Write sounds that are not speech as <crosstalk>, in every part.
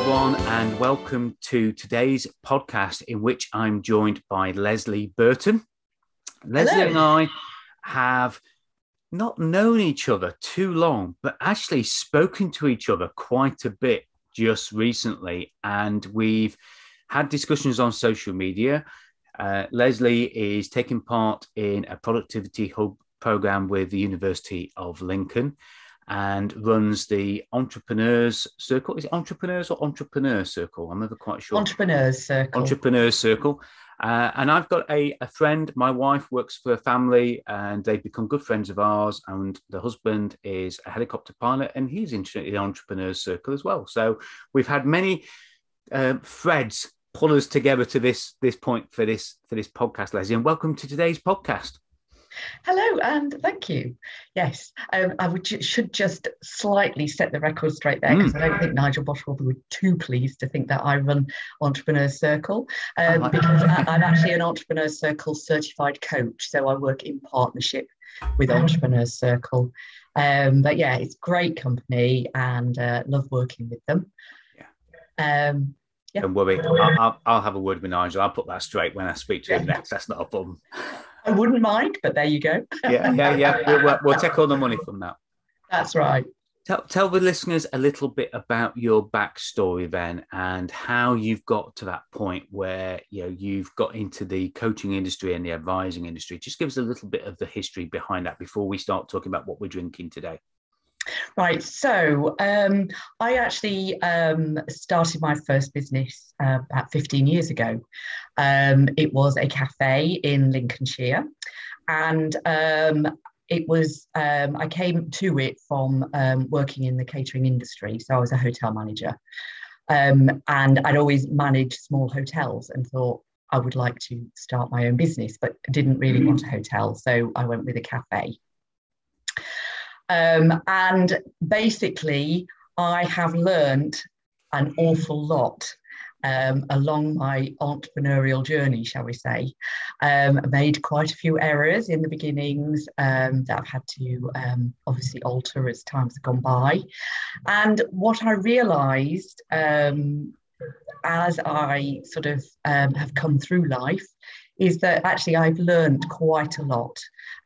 Everyone, and welcome to today's podcast, in which I'm joined by Leslie Burton. Leslie and I have not known each other too long, but actually spoken to each other quite a bit just recently. And we've had discussions on social media. Uh, Leslie is taking part in a productivity hub program with the University of Lincoln and runs the Entrepreneurs Circle. Is it Entrepreneurs or Entrepreneur Circle? I'm never quite sure. Entrepreneurs Circle. Entrepreneurs Circle. Uh, and I've got a, a friend, my wife works for a family and they've become good friends of ours. And the husband is a helicopter pilot and he's in the Entrepreneurs Circle as well. So we've had many uh, threads pull us together to this this point for this for this podcast, Leslie. And welcome to today's podcast. Hello, and thank you. Yes, um, I would should just slightly set the record straight there because mm. I don't think Nigel Bosch will be too pleased to think that I run Entrepreneur Circle um, oh, because I, am <laughs> actually an Entrepreneur Circle certified coach, so I work in partnership with Entrepreneur Circle. Um, but yeah, it's great company and uh, love working with them. Yeah. Um, yeah. Don't worry, I'll, I'll, I'll, have a word with Nigel. I'll put that straight when I speak to him next. That's not a problem. <laughs> I wouldn't mind, but there you go. yeah, yeah, yeah. <laughs> We'll, we'll, take all the money from that. That's right. Tell, tell the listeners a little bit about your backstory then and how you've got to that point where you know you've got into the coaching industry and the advising industry. Just give us a little bit of the history behind that before we start talking about what we're drinking today. Right. So um, I actually um, started my first business uh, about 15 years ago. Um, it was a cafe in Lincolnshire. And um, it was, um, I came to it from um, working in the catering industry. So I was a hotel manager. and I'd always managed small hotels and thought, I would like to start my own business, but didn't really want a hotel. So I went with a cafe. Um, and basically, I have learned an awful lot um, along my entrepreneurial journey, shall we say. Um, made quite a few errors in the beginnings um, that I've had to um, obviously alter as times have gone by. And what I realised um, as I sort of um, have come through life is that actually I've learned quite a lot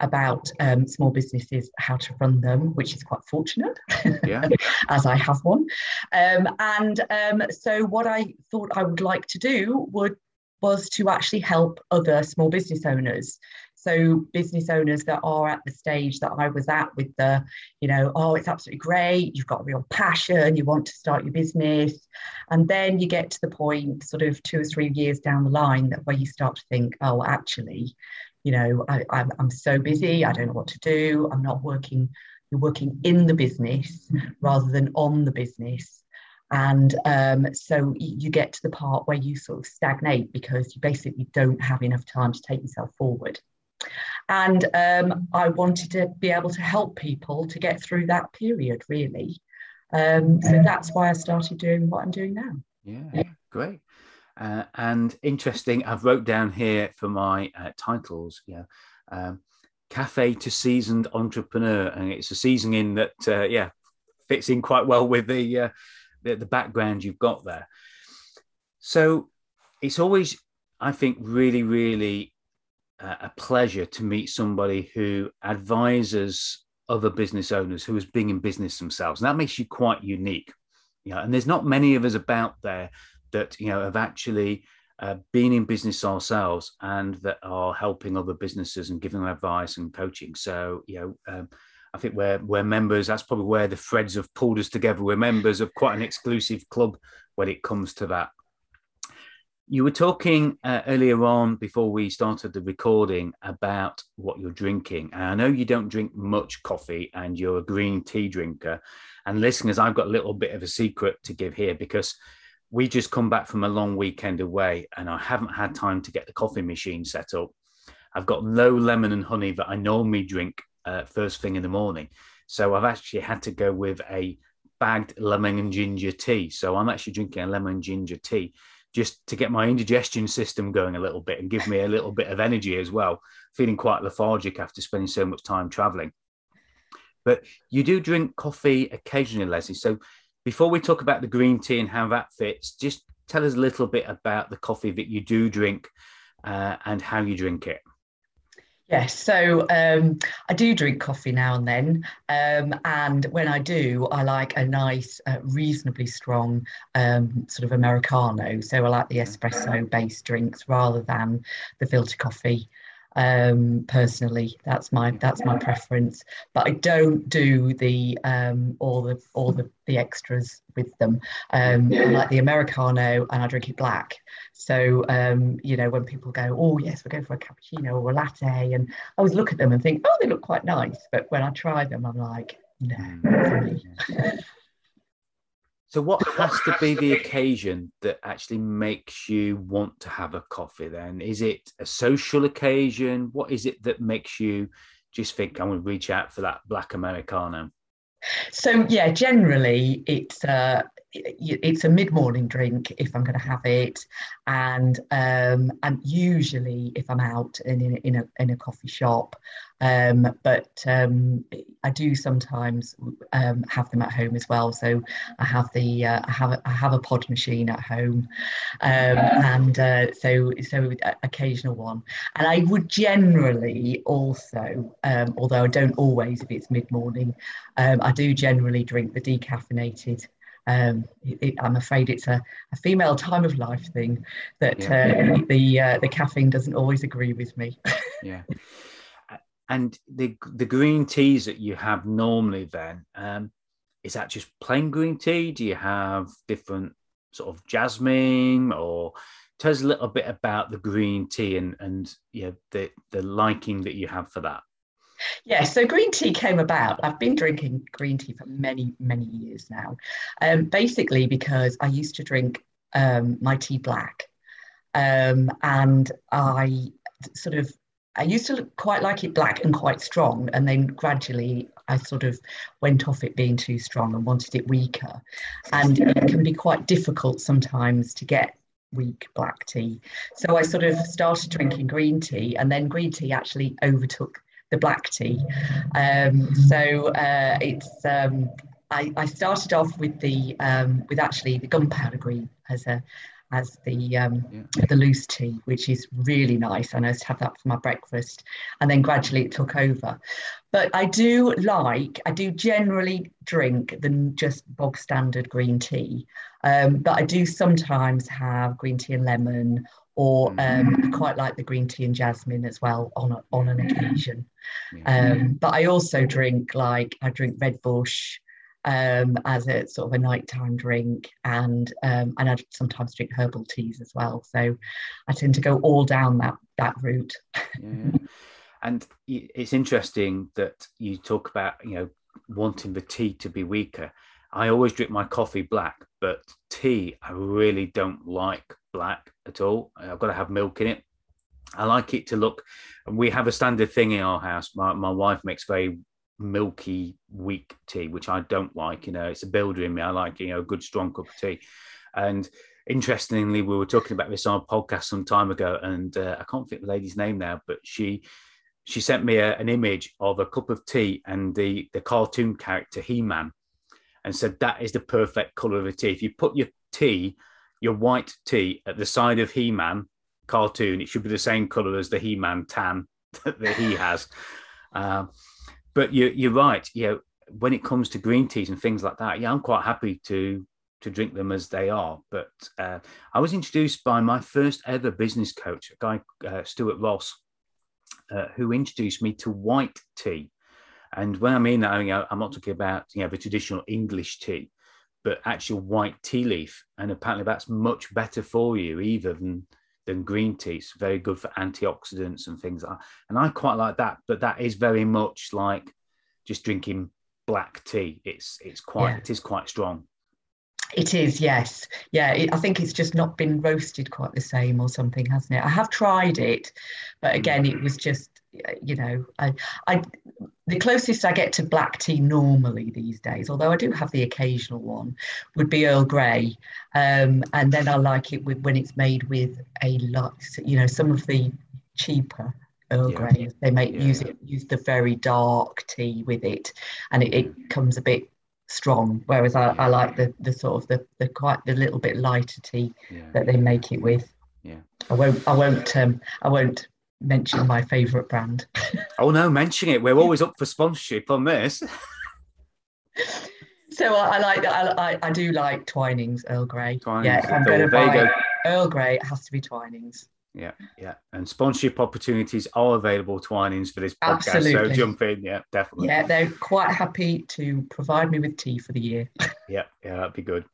about um, small businesses, how to run them, which is quite fortunate, yeah. <laughs> as I have one. Um, and um, so, what I thought I would like to do would was to actually help other small business owners so business owners that are at the stage that I was at with the, you know, oh, it's absolutely great. You've got a real passion. You want to start your business. And then you get to the point sort of two or three years down the line that where you start to think, oh, actually, you know, I, I'm, I'm so busy. I don't know what to do. I'm not working. You're working in the business rather than on the business. And um, so you get to the part where you sort of stagnate because you basically don't have enough time to take yourself forward. And um, I wanted to be able to help people to get through that period, really. Um, so that's why I started doing what I'm doing now. Yeah, great. Uh, and interesting, I've wrote down here for my uh, titles, yeah, um, cafe to seasoned entrepreneur, and it's a seasoning that, uh, yeah, fits in quite well with the, uh, the the background you've got there. So it's always, I think, really, really a pleasure to meet somebody who advises other business owners who has been in business themselves. And that makes you quite unique. You know, and there's not many of us about there that you know have actually uh, been in business ourselves and that are helping other businesses and giving them advice and coaching. So you know, um, I think we're we're members. That's probably where the threads have pulled us together. We're members of quite an exclusive club when it comes to that. You were talking uh, earlier on before we started the recording about what you're drinking. And I know you don't drink much coffee and you're a green tea drinker. And listeners, I've got a little bit of a secret to give here because we just come back from a long weekend away, and I haven't had time to get the coffee machine set up. I've got low lemon and honey that I normally drink uh, first thing in the morning. So I've actually had to go with a bagged lemon and ginger tea. So I'm actually drinking a lemon ginger tea just to get my indigestion system going a little bit and give me a little bit of energy as well. Feeling quite lethargic after spending so much time traveling. But you do drink coffee occasionally, Leslie. So before we talk about the green tea and how that fits, just tell us a little bit about the coffee that you do drink uh, and how you drink it. Yes, so um, I do drink coffee now and then, um, and when I do, I like a nice, uh, reasonably strong um, sort of americano. So I like the espresso-based drinks rather than the filter coffee um, personally. That's my that's my preference. But I don't do the um, all the all the, the extras with them. Um, I like the americano and I drink it black. So um, you know when people go, oh yes, we're going for a cappuccino or a latte, and I always look at them and think, oh, they look quite nice. But when I try them, I'm like, no. So, what has to be the occasion that actually makes you want to have a coffee? Then is it a social occasion? What is it that makes you just think I'm going to reach out for that black americano? So yeah, generally it's uh, it's a mid-morning drink if I'm going to have it, and um, and usually if I'm out in, in a in a coffee shop, um, but um, I do sometimes um, have them at home as well. So I have the uh, I have a, I have a pod machine at home, um, and uh, so so occasional one. And I would generally also, um, although I don't always if it's mid morning, um, I do generally drink the decaffeinated um, it, I'm afraid it's a, a, female time of life thing that yeah. uh, the uh, the caffeine doesn't always agree with me. yeah, <laughs> and the the green teas that you have normally, then, um, is that just plain green tea? Do you have different sort of jasmine or tell us a little bit about the green tea and and you know, the the liking that you have for that? Yeah, so green tea came about. I've been drinking green tea for many, many years now. Um, basically, because I used to drink um, my tea black. Um, and I sort of I used to look, quite like it black and quite strong, and then gradually I sort of went off it being too strong and wanted it weaker. And it can be quite difficult sometimes to get weak black tea. So I sort of started drinking green tea, and then green tea actually overtook the black tea. Um, so uh, it's um, I, I, started off with the um, with actually the gunpowder green as a as the um, yeah. the loose tea, which is really nice. And I used to have that for my breakfast, and then gradually it took over. But I do like, I do generally drink the just bog standard green tea, um, but I do sometimes have green tea and lemon, or um, I quite like the green tea and jasmine as well on a, on an occasion. Um, but I also drink like I drink red bush um, as a sort of a nighttime drink, and um, and I sometimes drink herbal teas as well. So I tend to go all down that that route. yeah. And it's interesting that you talk about you know wanting the tea to be weaker. I always drink my coffee black, but tea I really don't like black at all. I've got to have milk in it. I like it to look. We have a standard thing in our house. My, my wife makes very milky, weak tea, which I don't like. You know, it's a builder in me. I like, you know, a good, strong cup of tea. And interestingly, we were talking about this on a podcast some time ago, and uh, I can't think the lady's name now, but she she sent me a, an image of a cup of tea and the the cartoon character He Man, and said that is the perfect color of a tea. If you put your tea, your white tea, at the side of He Man cartoon, it should be the same color as the He Man tan <laughs> that, he has. Um, but you, you're right. You know, when it comes to green teas and things like that, yeah, I'm quite happy to to drink them as they are. But uh, I was introduced by my first ever business coach, a guy uh, Stuart Ross, uh, who introduced me to white tea. And when I mean that, I mean, I'm not talking about you know the traditional English tea, but actual white tea leaf. And apparently, that's much better for you, either than than green tea. It's very good for antioxidants and things like that. And I quite like that, but that is very much like just drinking black tea. It's it's quite yeah. it is quite strong. It is, yes. Yeah, it, I think it's just not been roasted quite the same or something, hasn't it? I have tried it, but again, it was just, you know, I, I, the closest I get to black tea normally these days, although I do have the occasional one, would be Earl Grey, um, and then I like it with when it's made with a lot, you know, some of the cheaper Earl yeah. Grey. They make yeah. use it use the very dark tea with it, and it, it comes a bit strong. Whereas I, yeah. I like the the sort of the, the quite the little bit lighter tea that they make it with. Yeah. I won't I won't um I won't mention my favourite brand. <laughs> oh no, mention it. We're always up for sponsorship on this. <laughs> so I, I like I, I, I do like Twinings Earl Grey. Twinings. Yeah, I'm going to buy Earl Grey. It has to be Twinings. Yeah, yeah. And sponsorship opportunities are available, Twinings, for this podcast. Absolutely. So jump in. Yeah, definitely. Yeah, they're quite happy to provide me with tea for the year. <laughs> yeah, yeah, that'd be good.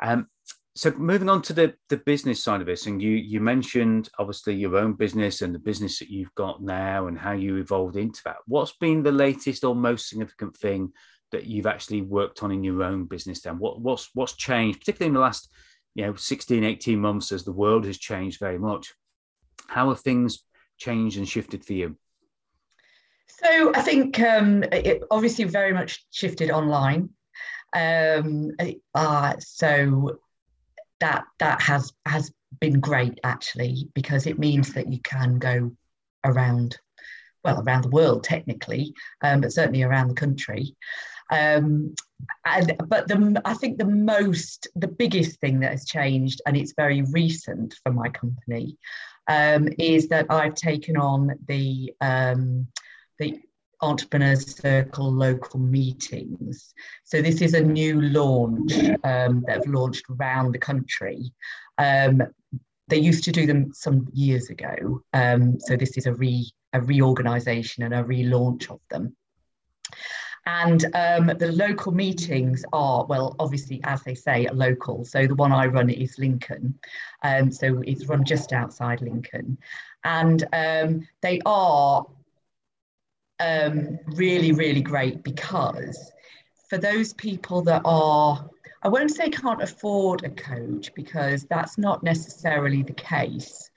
Um, so moving on to the, the business side of this, and you you mentioned obviously your own business and the business that you've got now and how you evolved into that. What's been the latest or most significant thing that you've actually worked on in your own business then? What what's what's changed, particularly in the last you know 16, 18 months as the world has changed very much? How have things changed and shifted for you? So I think um, it obviously very much shifted online. Um, uh, so that that has has been great actually because it means that you can go around, well, around the world technically, um, but certainly around the country. Um, and but the I think the most the biggest thing that has changed, and it's very recent for my company, um, is that I've taken on the um, the Entrepreneurs Circle local meetings. So this is a new launch um, that have launched around the country. Um, they used to do them some years ago. Um, so this is a re a reorganisation and a relaunch of them. And um, the local meetings are, well, obviously, as they say, local. So the one I run is Lincoln. Um, so it's run just outside Lincoln. And um, they are um, really, really great because for those people that are, I won't say can't afford a coach because that's not necessarily the case.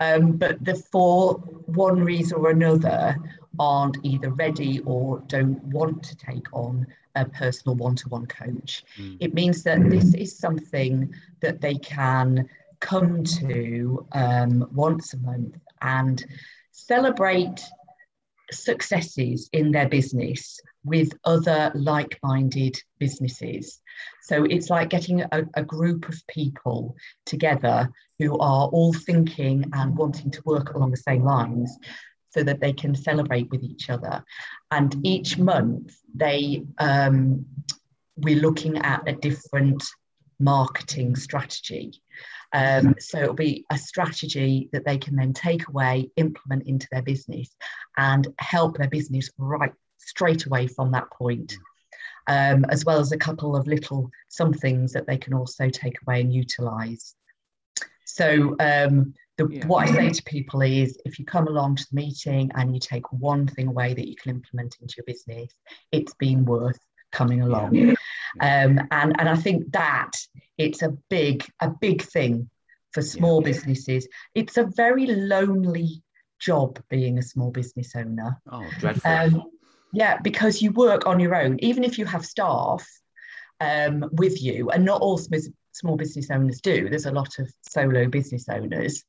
Um, but the for one reason or another aren't either ready or don't want to take on a personal one-to-one coach. Mm. It means that this is something that they can come to um, once a month and celebrate successes in their business with other like-minded businesses. So it's like getting a, a, group of people together who are all thinking and wanting to work along the same lines so that they can celebrate with each other. And each month, they um, we're looking at a different marketing strategy. Um, so it'll be a strategy that they can then take away, implement into their business, and help their business right straight away from that point. Um, as well as a couple of little some things that they can also take away and utilize. So um, the, yeah. what I say to people is if you come along to the meeting and you take one thing away that you can implement into your business, it's been worth coming along. Yeah. Um, and, and I think that it's a big, a big thing for small yeah. businesses. It's a very lonely job being a small business owner. Oh, dreadful. Um, yeah, because you work on your own, even if you have staff um, with you, and not all small business owners do. There's a lot of solo business owners.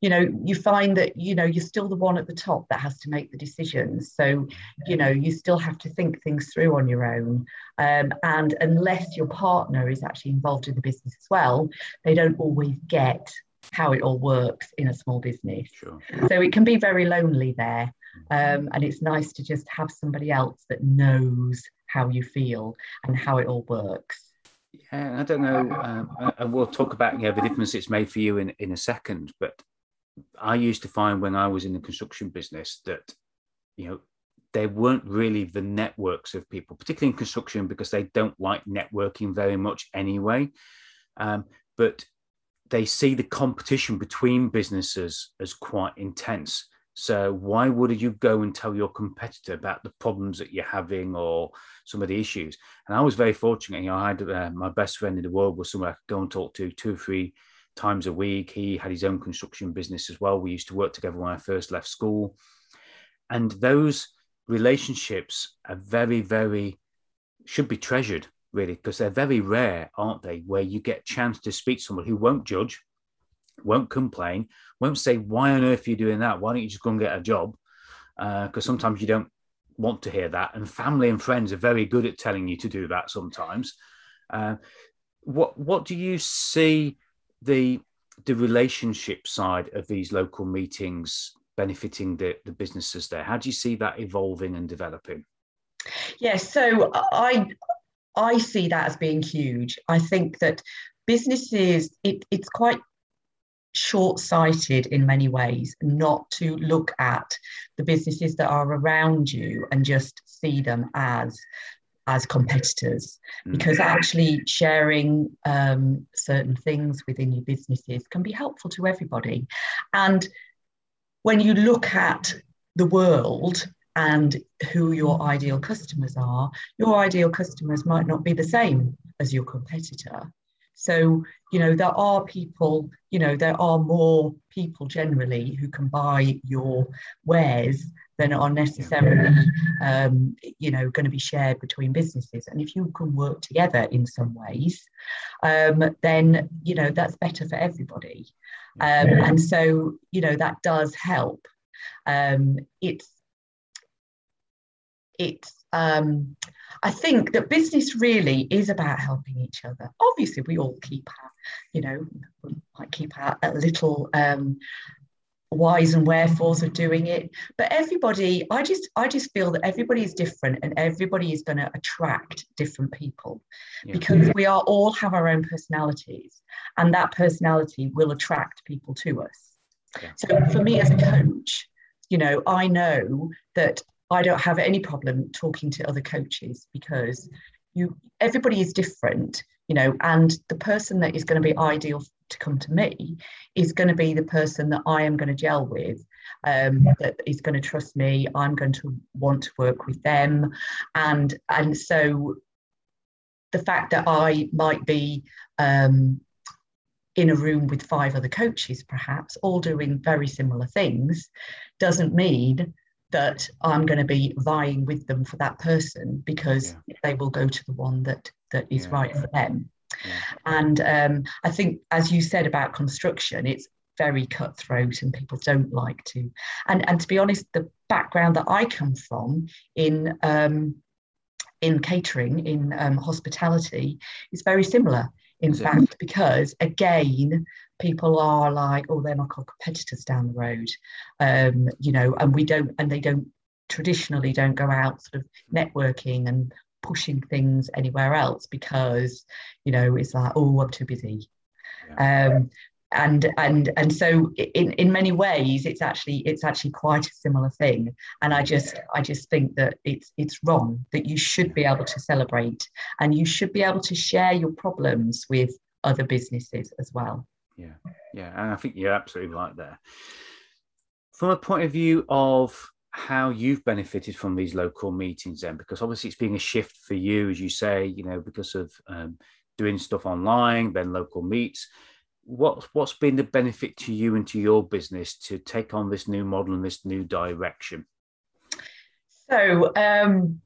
You know, you find that, you know, you're still the one at the top that has to make the decisions. So, you know, you still have to think things through on your own. Um, and unless your partner is actually involved in the business as well, they don't always get how it all works in a small business. Sure. So it can be very lonely there. Um, and it's nice to just have somebody else that knows how you feel and how it all works. Yeah, I don't know, um, and we'll talk about you know, the difference it's made for you in, in a second. But I used to find when I was in the construction business that you know there weren't really the networks of people, particularly in construction, because they don't like networking very much anyway. Um, but they see the competition between businesses as quite intense. So why would you go and tell your competitor about the problems that you're having or some of the issues? And I was very fortunate. You know, I had uh, my best friend in the world was someone I could go and talk to two or three times a week. He had his own construction business as well. We used to work together when I first left school, and those relationships are very, very should be treasured really because they're very rare, aren't they? Where you get a chance to speak to someone who won't judge, won't complain, won't say, Why on earth are you doing that? Why don't you just go and get a job? Because uh, sometimes you don't want to hear that. And family and friends are very good at telling you to do that sometimes. Uh, what what do you see the the relationship side of these local meetings benefiting the, the businesses there? How do you see that evolving and developing? Yes, so I I see that as being huge. I think that businesses it, it's quite short-sighted in many ways not to look at the businesses that are around you and just see them as as competitors mm. because actually sharing um, certain things within your businesses can be helpful to everybody and when you look at the world and who your ideal customers are, your ideal customers might not be the same as your competitor. So, you know, there are people, you know, there are more people generally who can buy your wares than are necessarily, um, you know, going to be shared between businesses. And if you can work together in some ways, um, then, you know, that's better for everybody. Um, and so, you know, that does help. Um, it's it's um, I think that business really is about helping each other. Obviously, we all keep our, you know, might keep our a little um, whys and wherefores of doing it, but everybody, I just, I just feel that everybody is different, and everybody is going to attract different people, yeah. because we are all have our own personalities, and that personality will attract people to us. Yeah. So for me as a coach, you know, I know that I don't have any problem talking to other coaches because you everybody is different, you know, and the person that is going to be ideal to come to me is going to be the person that I am going to gel with, um, that is going to trust me. I'm going to want to work with them, and and so the fact that I might be um, in a room with five other coaches, perhaps all doing very similar things, doesn't mean that I'm going to be vying with them for that person because yeah. they will go to the one that that is yeah. right for them. And um, I think, as you said about construction, it's very cutthroat and people don't like to. And and to be honest, the background that I come from in um, in catering, in um, hospitality, is very similar. In is fact, it? because again, people are like, oh, they're my competitors down the road, um, you know, and we don't, and they don't traditionally don't go out sort of networking and pushing things anywhere else because, you know, it's like, oh, I'm too busy. Yeah. Um, and and and so in in many ways it's actually it's actually quite a similar thing and i just i just think that it's it's wrong that you should be able to celebrate and you should be able to share your problems with other businesses as well yeah, yeah, and I think you're absolutely right there. From a point of view of how you've benefited from these local meetings, then, because obviously it's been a shift for you, as you say, you know, because of um, doing stuff online, then local meets. What what's been the benefit to you and to your business to take on this new model and this new direction? So, um,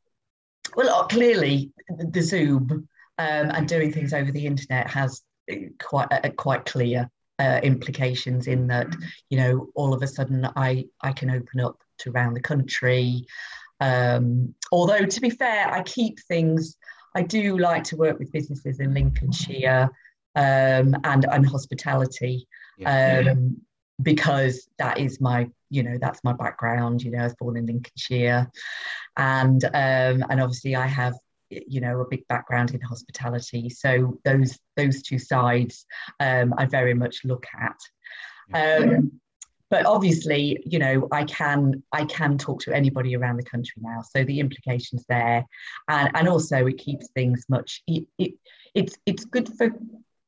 well, clearly the Zoom um, and doing things over the internet has quite uh, quite clear uh, implications in that you know all of a sudden I I can open up to around the country. Um, although to be fair, I keep things. I do like to work with businesses in Lincolnshire um, and and hospitality yeah. um, because that is my you know that's my background. You know, I was born in Lincolnshire, and um, and obviously I have you know a big background in hospitality. So those those two sides um, i very much look at. Um, but obviously you know i can i can talk to anybody around the country now. So the implications there. And and also it keeps things much it, it it's it's good for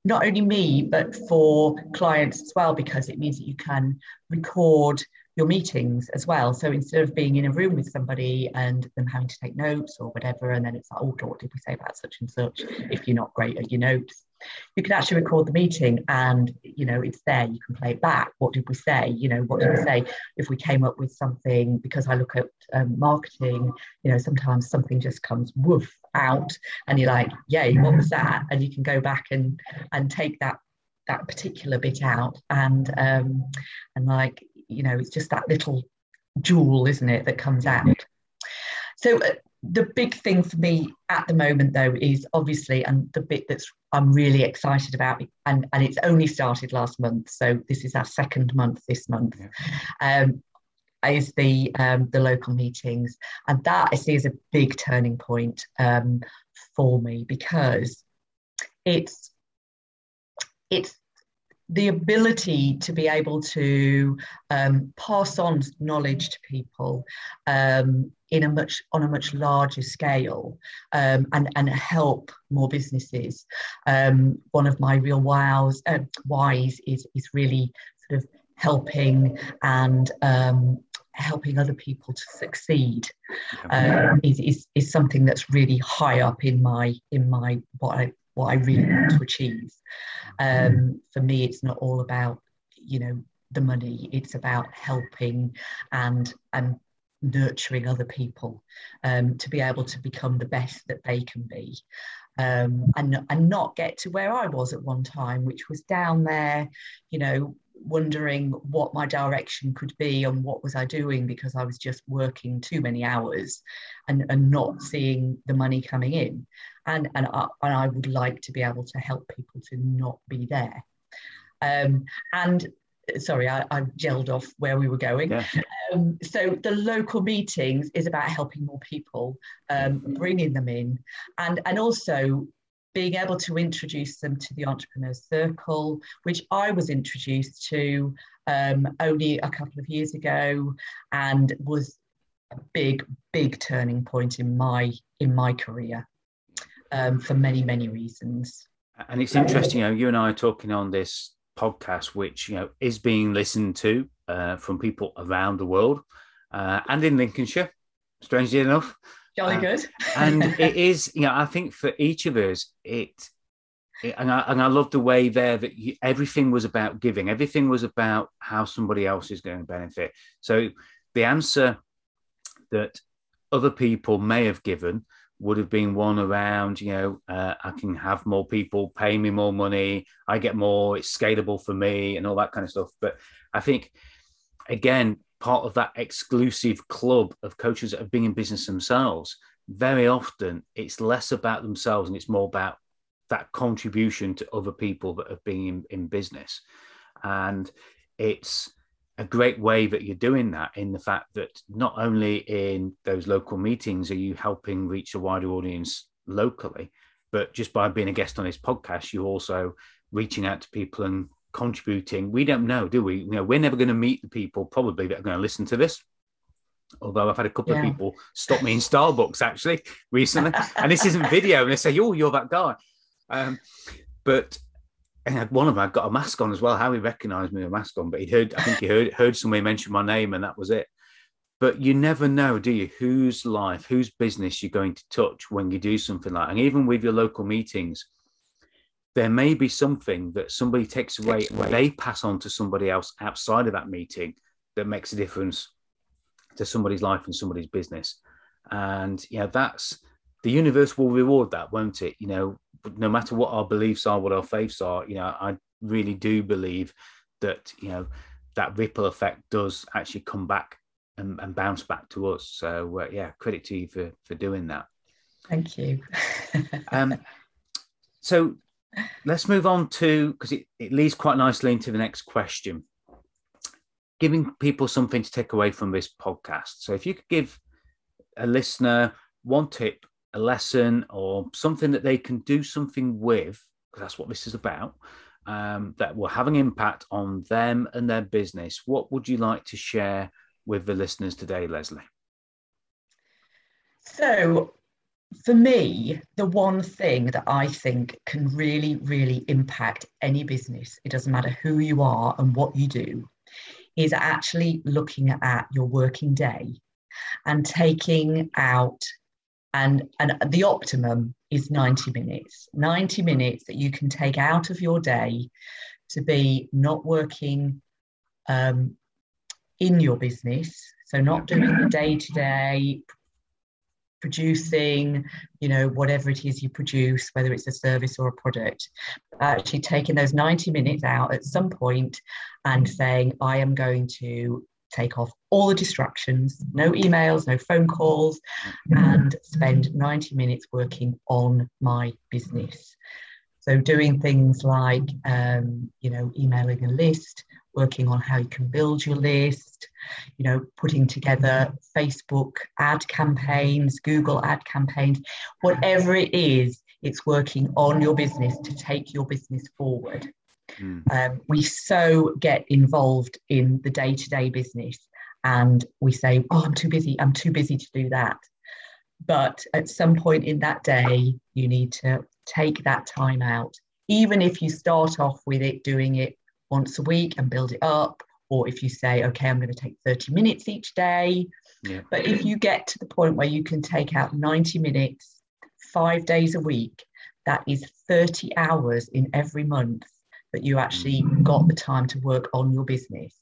not only me but for clients as well because it means that you can record your meetings as well. So instead of being in a room with somebody and them having to take notes or whatever, and then it's like, oh, what did we say about such and such? If you're not great at your notes, you can actually record the meeting and you know it's there. You can play it back. What did we say? You know what did we say if we came up with something? Because i look at um, marketing you know sometimes something just comes woof out and you're like yay what was that? And you can go back and and take that that particular bit out and um and like you know it's just that little jewel isn't it that comes out. So uh, the big thing for me at the moment though is obviously and the bit that's i'm really excited about and and it's only started last month so this is our second month this month yeah. um, is the um, the local meetings. And that i see as a big turning point um, for me because it's it's the ability to be able to um, pass on knowledge to people um, in a much on a much larger scale um, and and help more businesses. Um, one of my real wows uh, whys is is really sort of helping and um, helping other people to succeed uh, is, is, is something that's really high up in my in my what I what I really want to achieve. Um, for me, it's not all about you know the money. It's about helping and and nurturing other people um, to be able to become the best that they can be um, and, and not get to where I was at one time, which was down there, you know, wondering what my direction could be and what was I doing because I was just working too many hours and, and not seeing the money coming in. And, and, I, and I would like to be able to help people to not be there. Um, and sorry, I, I gelled off where we were going. Yeah. Um, so the local meetings is about helping more people, um, bringing them in, and and also being able to introduce them to the entrepreneur circle, which I was introduced to um, only a couple of years ago, and was a big, big turning point in my in my career um, for many, many reasons. And it's interesting, you know, you and I are talking on this podcast, which you know is being listened to uh, from people around the world uh, and in Lincolnshire. Strangely enough, jolly uh, good. and <laughs> it is, you know, I think for each of us, it, it and I and I love the way there that you, everything was about giving. Everything was about how somebody else is going to benefit. So the answer that other people may have given would have been one around, you know, uh, I can have more people pay me more money, I get more, it's scalable for me, and all that kind of stuff. But I think, again, part of that exclusive club of coaches that have been in business themselves, very often it's less about themselves and it's more about that contribution to other people that have been in, in business. And it's a great way that you're doing that in the fact that not only in those local meetings are you helping reach a wider audience locally, but just by being a guest on this podcast, you're also reaching out to people and contributing. We don't know, do we? You know, we're never going to meet the people probably that are going to listen to this. Although I've had a couple yeah. of people stop me in Starbucks actually <laughs> recently, and this isn't video, and they say, "Oh, you're that guy." Um, but and one of them had got a mask on as well. How he recognised me with a mask on, but he heard, I think he heard heard somebody mention my name, and that was it. But you never know, do you? Whose life, whose business you're going to touch when you do something like. And even with your local meetings, there may be something that somebody takes away, takes away. they pass on to somebody else outside of that meeting that makes a difference to somebody's life and somebody's business. And yeah, that's the universe will reward that, won't it? You know, no matter what our beliefs are, what our faiths are, you know, I really do believe that, you know, that ripple effect does actually come back and, and bounce back to us. So, uh, yeah, credit to you for, for doing that. Thank you. <laughs> um, so let's move on to, because it, it leads quite nicely into the next question. Giving people something to take away from this podcast. So if you could give a listener one tip a lesson or something that they can do something with, because that's what this is about, um, that will have an impact on them and their business, what would you like to share with the listeners today, Leslie? So, for me, the one thing that I think can really, really impact any business, it doesn't matter who you are and what you do, is actually looking at your working day and taking out and and the optimum is 90 minutes. 90 minutes that you can take out of your day to be not working um, in your business. So not doing the day to day producing you know whatever it is you produce whether it's a service or a product actually taking those 90 minutes out at some point and saying i am going to take off all the distractions no emails no phone calls and spend 90 minutes working on my business. So doing things like um, you know emailing a list working on how you can build your list, you know, putting together Facebook ad campaigns, Google ad campaigns, whatever it is, it's working on your business to take your business forward. Mm. Um, we so get involved in the day to day business and we say, Oh, I'm too busy, I'm too busy to do that. But at some point in that day, you need to take that time out. Even if you start off with it doing it once a week and build it up. Or if you say, okay, I'm going to take 30 minutes each day. Yeah. But if you get to the point where you can take out 90 minutes, five days a week, that is 30 hours in every month that you actually got the time to work on your business.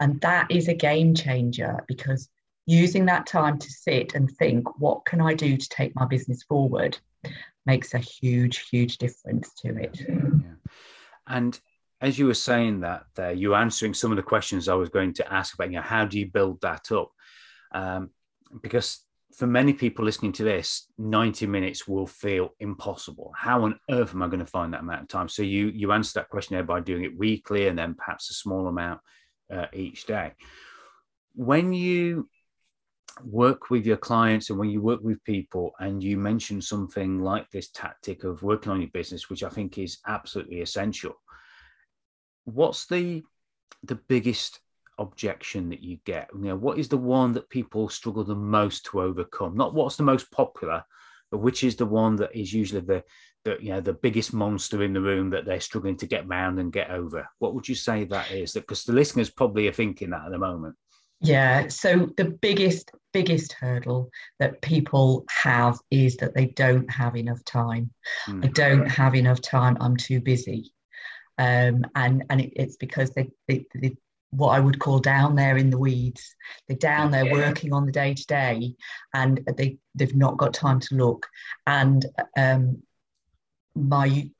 And that is a game changer because using that time to sit and think, what can I do to take my business forward, makes a huge, huge difference to it. Yeah. And as you were saying that there, you were answering some of the questions I was going to ask about, you know, how do you build that up? Um, because for many people listening to this, 90 minutes will feel impossible. How on earth am I going to find that amount of time? So you you answer that question there by doing it weekly and then perhaps a small amount uh, each day. When you work with your clients and when you work with people and you mention something like this tactic of working on your business, which I think is absolutely essential, what's the the biggest objection that you get? You know, what is the one that people struggle the most to overcome? Not what's the most popular, but which is the one that is usually the the you know the biggest monster in the room that they're struggling to get round and get over. What would you say that is? That because the listeners probably are thinking that at the moment. Yeah. So the biggest biggest hurdle that people have is that they don't have enough time. Mm. I don't have enough time. I'm too busy um, and and it, it's because they, they, they, what I would call down there in the weeds. They're down there working on the day to day, and they they've not got time to look. And um, my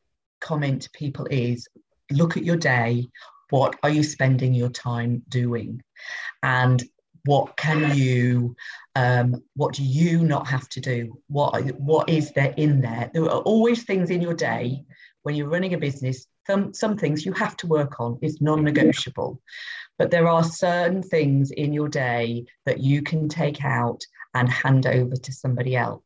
comment to people is, look at your day. What are you spending your time doing? And what can you um, what do you not have to do what what is there in there there are always things in your day when you're running a business some, some things you have to work on, it's non negotiable. But there are certain things in your day that you can take out and hand over to somebody else.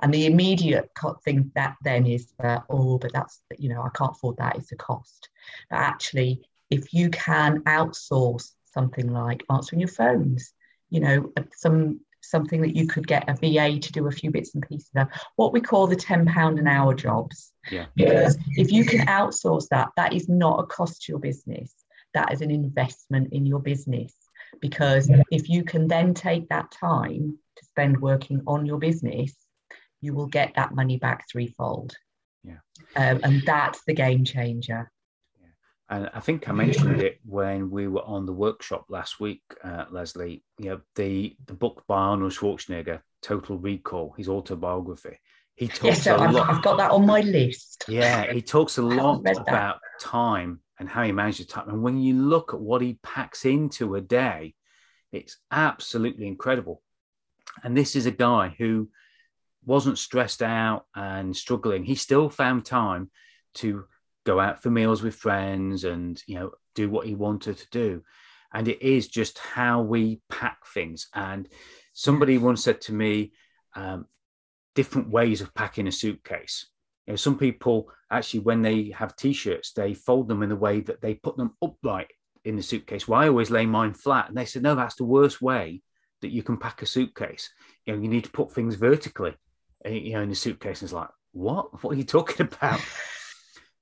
And the immediate thing that then is that, oh, but that's, you know, I can't afford that, it's a cost. But actually, if you can outsource something like answering your phones, you know, uh, some something that you could get a VA to do a few bits and pieces of, what we call the £10 an hour jobs. Yeah. Because if you can outsource that, that is not a cost to your business. That is an investment in your business. Because if you can then take that time to spend working on your business, you will get that money back threefold. Yeah. Um, and that's the game changer. And I think I mentioned it when we were on the workshop last week, uh, Leslie. You know, the the book by Arnold Schwarzenegger, Total Recall, his autobiography. He talks yes, so a I've, lot. I've got that on my list. Yeah, he talks a <laughs> lot about time and how he manages time. And when you look at what he packs into a day, it's absolutely incredible. And this is a guy who wasn't stressed out and struggling. He still found time to go out for meals with friends and you know do what he wanted to do. And it is just how we pack things. And somebody once said to me um, different ways of packing a suitcase. You know some people actually when they have t-shirts they fold them in the way that they put them upright in the suitcase. Well i always lay mine flat. And they said no that's the worst way that you can pack a suitcase. You know you need to put things vertically eh, you know in the suitcase. And it's like what? What are you talking about <laughs>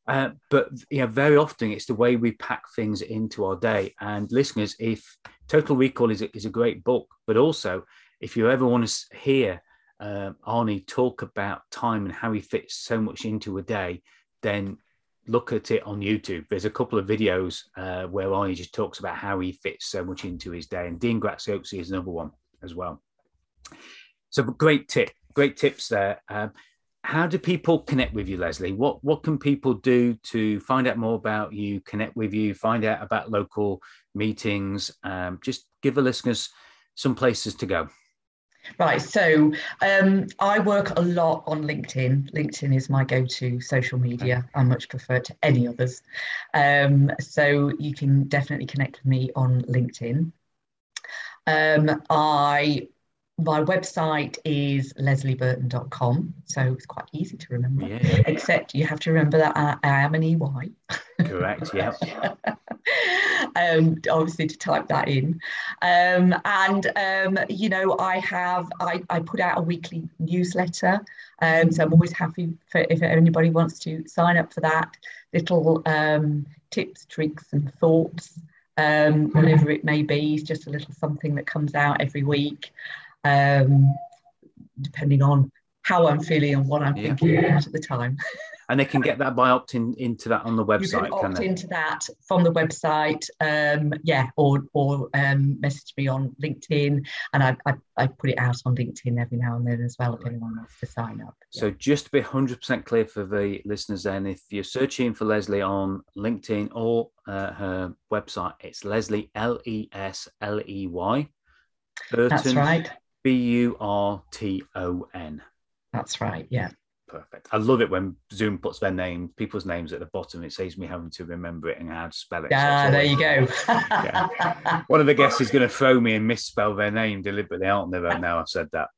Uh, but you know, very often it's the way we pack things into our day. And listeners, if Total Recall is a, is a great book, but also if you ever want to hear uh, Arnie talk about time and how he fits so much into a day, then look at it on YouTube. There's a couple of videos uh, where Arnie just talks about how he fits so much into his day, and Dean Graziosi is another one as well. So great tip, great tips there. Um, how do people connect with you, Lesley? What what can people do to find out more about you, connect with you, find out about local meetings? Um, just give the listeners some places to go. Right. So um, I work a lot on LinkedIn. LinkedIn is my go to social media. I much prefer to any others. Um, so you can definitely connect with me on LinkedIn. Um, I my website is lesleyburton.com, so it's quite easy to remember. Yeah. Except you have to remember that I, I am an EY. Correct. Yeah. <laughs> um, obviously to type that in, um, and um, you know I have I, I put out a weekly newsletter, um, so I'm always happy for if anybody wants to sign up for that. Little um, tips, tricks, and thoughts. Um, whatever it may be, it's just a little something that comes out every week um, depending on how I'm feeling and what I'm yeah. thinking about at the time. <laughs> and they can get that by opting into that on the website. You can opt can into that from the website, um, yeah, or or um, message me on LinkedIn, and I, I, I put it out on LinkedIn every now and then as well if anyone wants to sign up. Yeah. So just to be hundred percent clear for the listeners, then, if you're searching for Lesley on LinkedIn or uh, her website, it's Lesley L E S L E Y. That's right. B U R T O N. That's right. Yeah. Perfect. I love it when Zoom puts their name, people's names at the bottom. It saves me having to remember it and how to spell it. Yeah, so there you go. <laughs> yeah. One of the guests is going to throw me and misspell their name deliberately, aren't they? Now I've said that.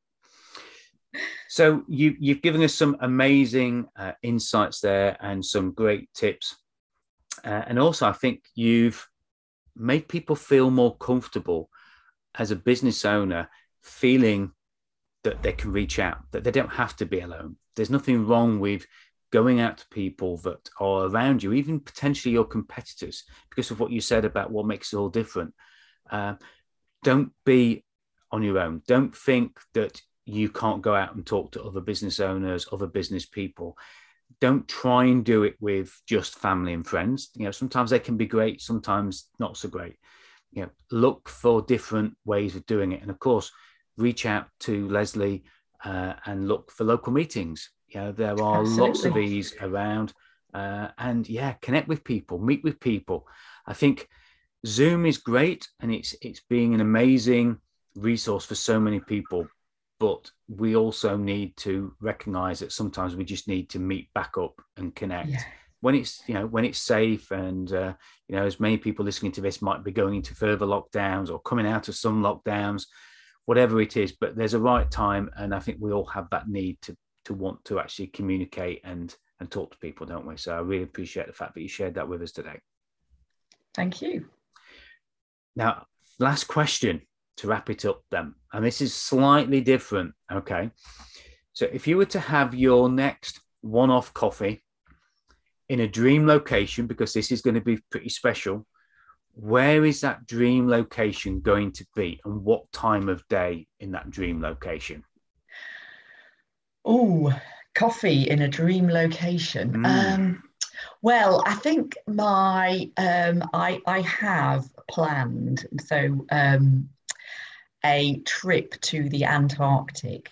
So you, you've given us some amazing uh, insights there and some great tips. Uh, and also, I think you've made people feel more comfortable as a business owner feeling that they can reach out, that they don't have to be alone. There's nothing wrong with going out to people that are around you, even potentially your competitors, because of what you said about what makes it all different. Uh, don't be on your own. Don't think that you can't go out and talk to other business owners, other business people. Don't try and do it with just family and friends. You know, sometimes they can be great, sometimes not so great. You know, look for different ways of doing it. And of course, reach out to Lesley uh, and look for local meetings. You know, there are Absolutely. lots of these around. Uh, and yeah, connect with people, meet with people. I think Zoom is great and it's it's being an amazing resource for so many people. But we also need to recognize that sometimes we just need to meet back up and connect. Yeah. When it's you know when it's safe and uh, you know as many people listening to this might be going into further lockdowns or coming out of some lockdowns, whatever it is but there's a right time and i think we all have that need to to want to actually communicate and and talk to people don't we? So i really appreciate the fact that you shared that with us today. Thank you. Now last question to wrap it up then and this is slightly different okay? So if you were to have your next one-off coffee in a dream location because this is going to be pretty special where is that dream location going to be and what time of day in that dream location? Oh, coffee in a dream location. Mm. Um, well, I think my um, I I have planned so um, a trip to the Antarctic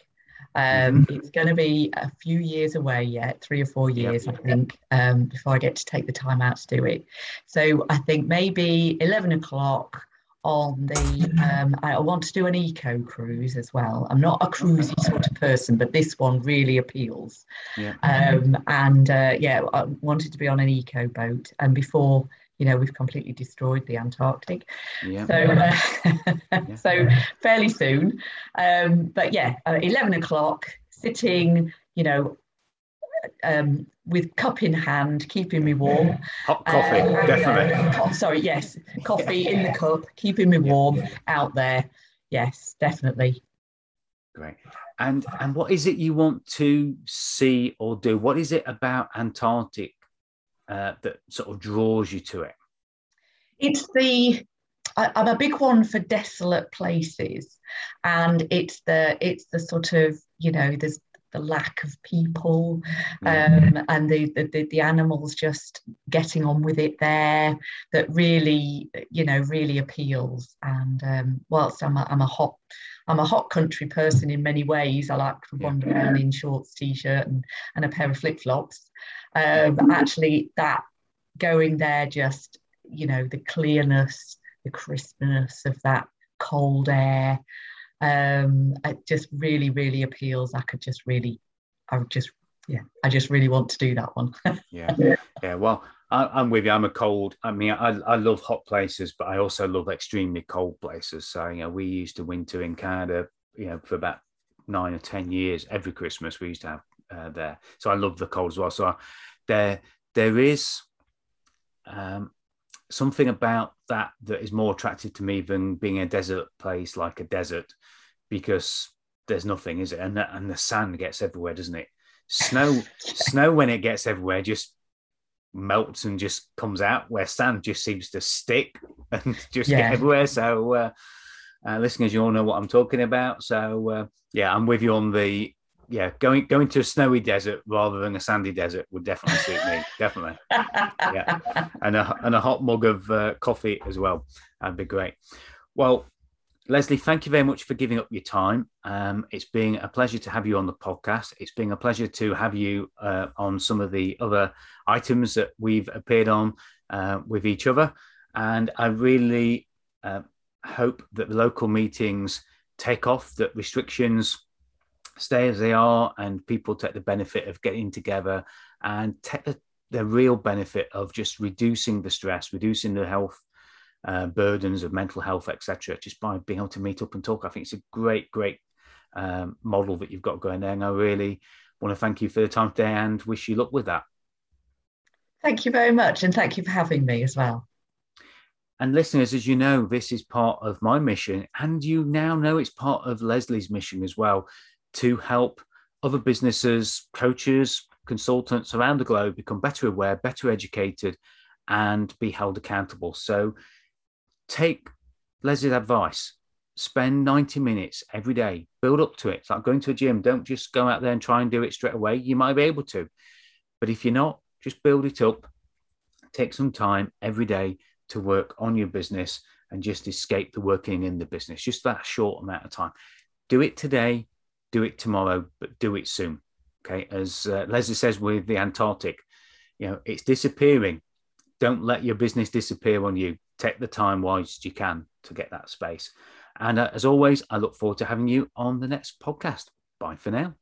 um, mm-hmm. It's going to be a few years away yet, three or four years, yep. I think, um, before I get to take the time out to do it. So I think maybe 11 o'clock on the, um, I want to do an eco cruise as well. I'm not a cruisy sort of person, but this one really appeals. Yeah. Um, and uh, yeah, I wanted to be on an eco boat. And before you know we've completely destroyed the Antarctic. Yeah. So, uh, yeah. <laughs> so fairly soon. Um, but yeah, uh, eleven o'clock, sitting, you know, um, with cup in hand, keeping me warm. Hot coffee, uh, definitely. Uh, sorry, yes, coffee in the cup, keeping me warm out there. Yes, definitely. Great. And and what is it you want to see or do? What is it about Antarctic uh, that sort of draws you to it? It's the I, am a big one for desolate places, and it's the it's the sort of you know there's the lack of people um, and the, the the animals just getting on with it there that really you know really appeals. And um, whilst I'm a, I'm a hot I'm a hot country person in many ways I like to wander around in shorts t-shirt and, and a pair of flip-flops um, actually that going there just you know the clearness the crispness of that cold air um, it just really, really appeals. I could just really, I would just, yeah, I just really want to do that one. <laughs> yeah, yeah. Well, I, am with you. I'm a cold. I mean, I, I love hot places, but I also love extremely cold places. So you know, we used to winter in Canada, you know, for about nine or ten years. Every Christmas we used to have uh, there. So I love the cold as well. So I, there, there is um, something about that that is more attractive to me than being a desert place like a desert because there's nothing, is it? And the, and the sand gets everywhere, doesn't it? Snow, <laughs> snow when it gets everywhere just melts and just comes out. Where sand just seems to stick <laughs> and just yeah. get everywhere. So, uh, uh, listeners, you all know what I'm talking about. So, uh, yeah, I'm with you on the yeah going going to a snowy desert rather than a sandy desert would definitely suit me. <laughs> definitely, yeah, and a and a hot mug of uh, coffee as well. That'd be great. Well, Lesley, thank you very much for giving up your time. Um, it's been a pleasure to have you on the podcast. It's been a pleasure to have you uh, on some of the other items that we've appeared on uh, with each other. And I really uh, hope that the local meetings take off, that restrictions stay as they are, and people take the benefit of getting together and take the, the real benefit of just reducing the stress, reducing the health uh, burdens of mental health, etc., just by being able to meet up and talk. I think it's a great, great um, model that you've got going there. And I really want to thank you for the time today and wish you luck with that. Thank you very much. And thank you for having me as well. And listeners, as you know, this is part of my mission. And you now know it's part of Lesley's mission as well to help other businesses, coaches, consultants around the globe become better aware, better educated, and be held accountable. So take Lesley's advice. Spend 90 minutes every day, build up to it. It's like going to a gym. Don't just go out there and try and do it straight away. You might be able to. But if you're not, just build it up. Take some time every day to work on your business and just escape the working in the business, just that short amount of time. Do it today, do it tomorrow, but do it soon. Okay. As uh, Lesley says with the Antarctic, you know, it's disappearing. Don't let your business disappear on you take the time whilst you can to get that space. And uh, as always, I look forward to having you on the next podcast. Bye for now.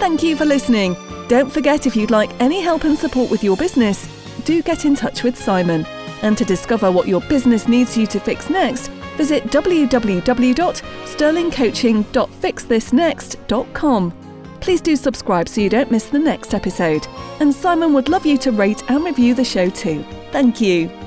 Thank you for listening. Don't forget if you'd like any help and support with your business, do get in touch with Simon. And to discover what your business needs you to fix next, visit www.sterlingcoaching.fixthisnext.com. Please do subscribe so you don't miss the next episode. And Simon would love you to rate and review the show too. Thank you.